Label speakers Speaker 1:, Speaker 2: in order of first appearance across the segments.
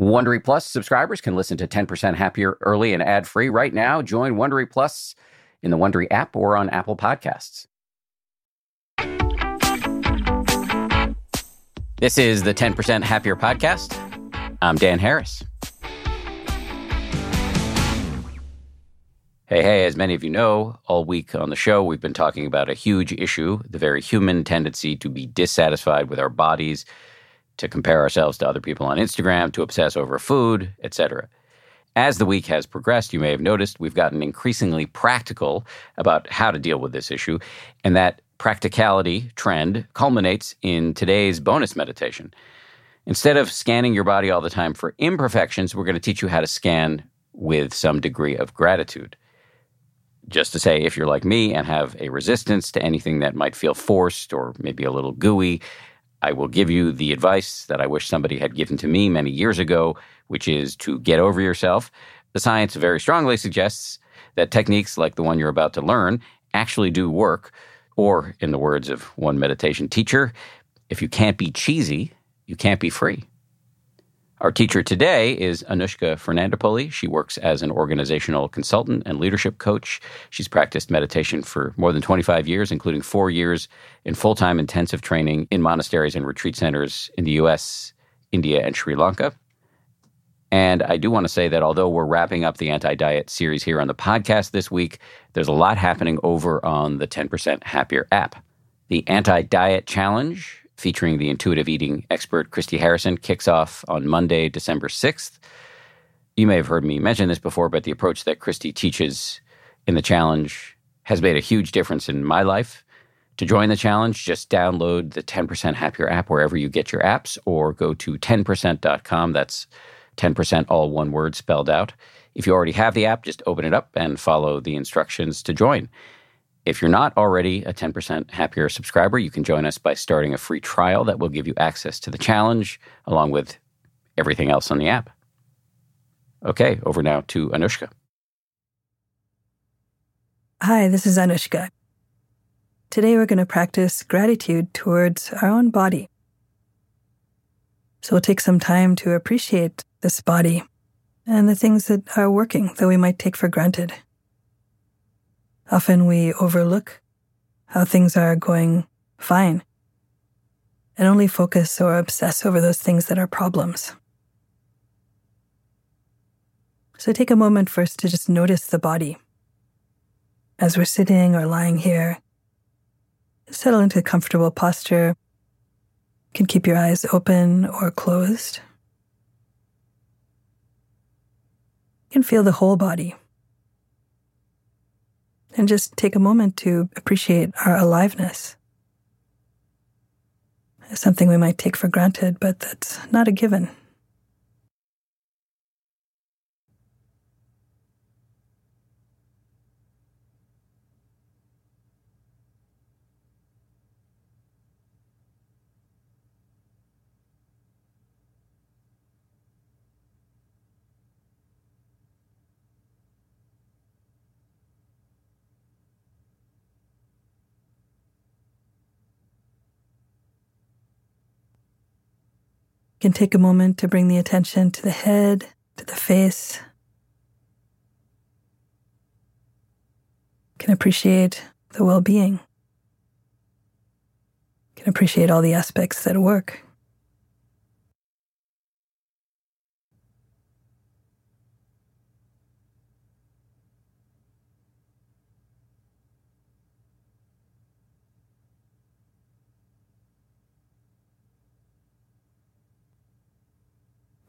Speaker 1: Wondery Plus subscribers can listen to 10% Happier early and ad free right now. Join Wondery Plus in the Wondery app or on Apple Podcasts. This is the 10% Happier podcast. I'm Dan Harris. Hey, hey, as many of you know, all week on the show, we've been talking about a huge issue the very human tendency to be dissatisfied with our bodies to compare ourselves to other people on Instagram, to obsess over food, etc. As the week has progressed, you may have noticed we've gotten increasingly practical about how to deal with this issue, and that practicality trend culminates in today's bonus meditation. Instead of scanning your body all the time for imperfections, we're going to teach you how to scan with some degree of gratitude. Just to say, if you're like me and have a resistance to anything that might feel forced or maybe a little gooey, I will give you the advice that I wish somebody had given to me many years ago, which is to get over yourself. The science very strongly suggests that techniques like the one you're about to learn actually do work. Or, in the words of one meditation teacher, if you can't be cheesy, you can't be free. Our teacher today is Anushka Fernandopulle. She works as an organizational consultant and leadership coach. She's practiced meditation for more than 25 years, including four years in full time intensive training in monasteries and retreat centers in the US, India, and Sri Lanka. And I do want to say that although we're wrapping up the anti diet series here on the podcast this week, there's a lot happening over on the 10% Happier app. The Anti Diet Challenge featuring the intuitive eating expert Christy Harrison, kicks off on Monday, December 6th. You may have heard me mention this before, but the approach that Christy teaches in the challenge has made a huge difference in my life. To join the challenge, just download the 10% Happier app wherever you get your apps or go to 10%.com. That's 10% all one word spelled out. If you already have the app, just open it up and follow the instructions to join. If you're not already a 10% happier subscriber, you can join us by starting a free trial that will give you access to the challenge along with everything else on the app. Okay, over now to Anushka.
Speaker 2: Hi, this is Anushka. Today we're going to practice gratitude towards our own body. So we'll take some time to appreciate this body and the things that are working that we might take for granted. Often we overlook how things are going fine and only focus or obsess over those things that are problems. So take a moment first to just notice the body. As we're sitting or lying here, settle into a comfortable posture. You can keep your eyes open or closed. You can feel the whole body and just take a moment to appreciate our aliveness. It's something we might take for granted, but that's not a given. Can take a moment to bring the attention to the head, to the face. Can appreciate the well being. Can appreciate all the aspects that work.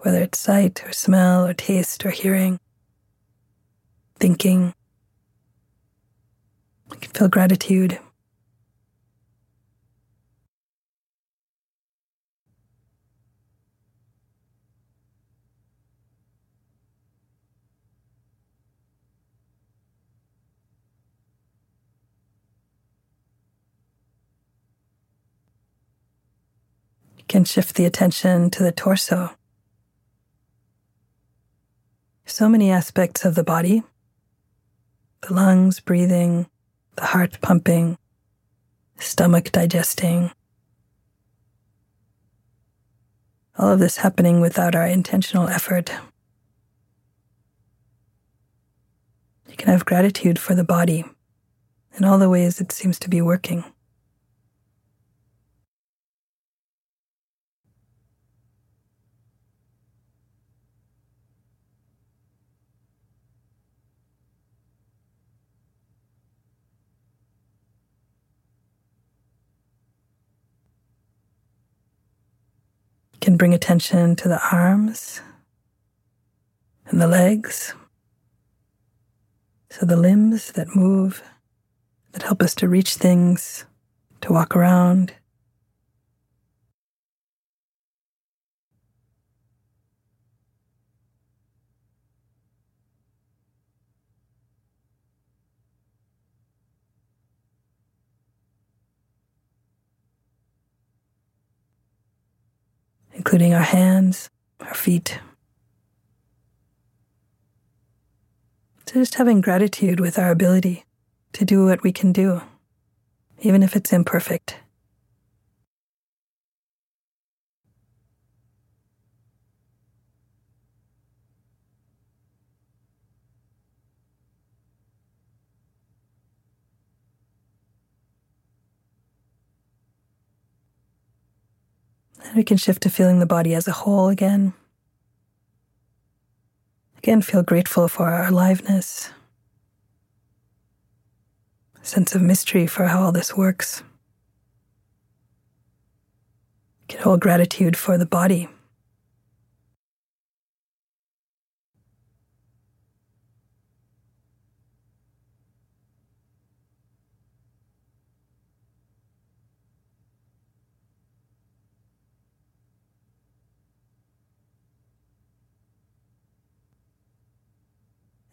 Speaker 2: Whether it's sight or smell or taste or hearing, thinking. You can feel gratitude. You can shift the attention to the torso so many aspects of the body the lungs breathing, the heart pumping, stomach digesting. All of this happening without our intentional effort. You can have gratitude for the body in all the ways it seems to be working. Can bring attention to the arms and the legs. So the limbs that move, that help us to reach things, to walk around. Including our hands, our feet. So just having gratitude with our ability to do what we can do, even if it's imperfect. And we can shift to feeling the body as a whole again. Again, feel grateful for our aliveness, sense of mystery for how all this works. Can hold gratitude for the body.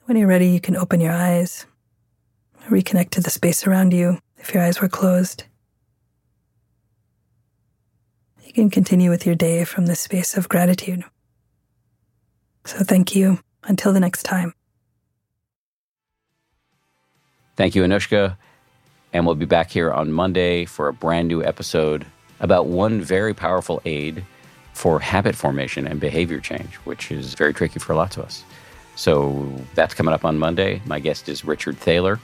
Speaker 2: When you're ready, you can open your eyes, reconnect to the space around you if your eyes were closed. You can continue with your day from this space of gratitude. So thank you. Until the next time.
Speaker 1: Thank you, Anushka. And we'll be back here on Monday for a brand new episode about one very powerful aid for habit formation and behavior change, which is very tricky for lots of us. So that's coming up on Monday. My guest is Richard Thaler,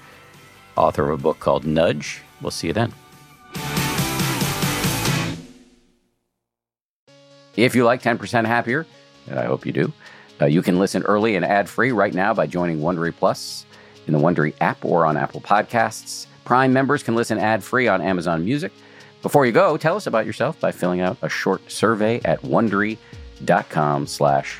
Speaker 1: author of a book called Nudge. We'll see you then. If you like 10% Happier, and I hope you do, uh, you can listen early and ad free right now by joining Wondery Plus in the Wondery app or on Apple Podcasts. Prime members can listen ad free on Amazon Music. Before you go, tell us about yourself by filling out a short survey at wondery.com/slash